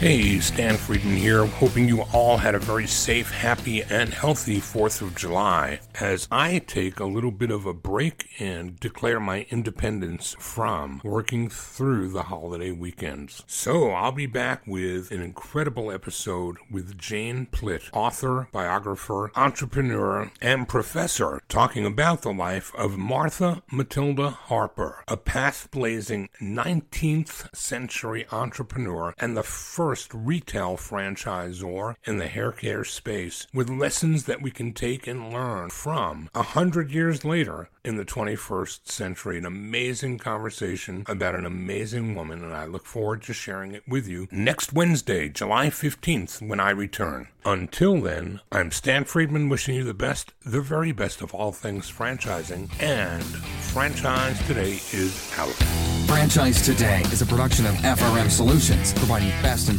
Hey, Stan Friedman here, hoping you all had a very safe, happy, and healthy 4th of July as I take a little bit of a break and declare my independence from working through the holiday weekends. So I'll be back with an incredible episode with Jane Plitt, author, biographer, entrepreneur, and professor, talking about the life of Martha Matilda Harper, a path blazing 19th century entrepreneur and the first first retail franchisor in the hair care space with lessons that we can take and learn from a hundred years later in the 21st century. An amazing conversation about an amazing woman, and I look forward to sharing it with you next Wednesday, July 15th, when I return. Until then, I'm Stan Friedman wishing you the best, the very best of all things franchising, and Franchise Today is out. Franchise Today is a production of FRM Solutions, providing best in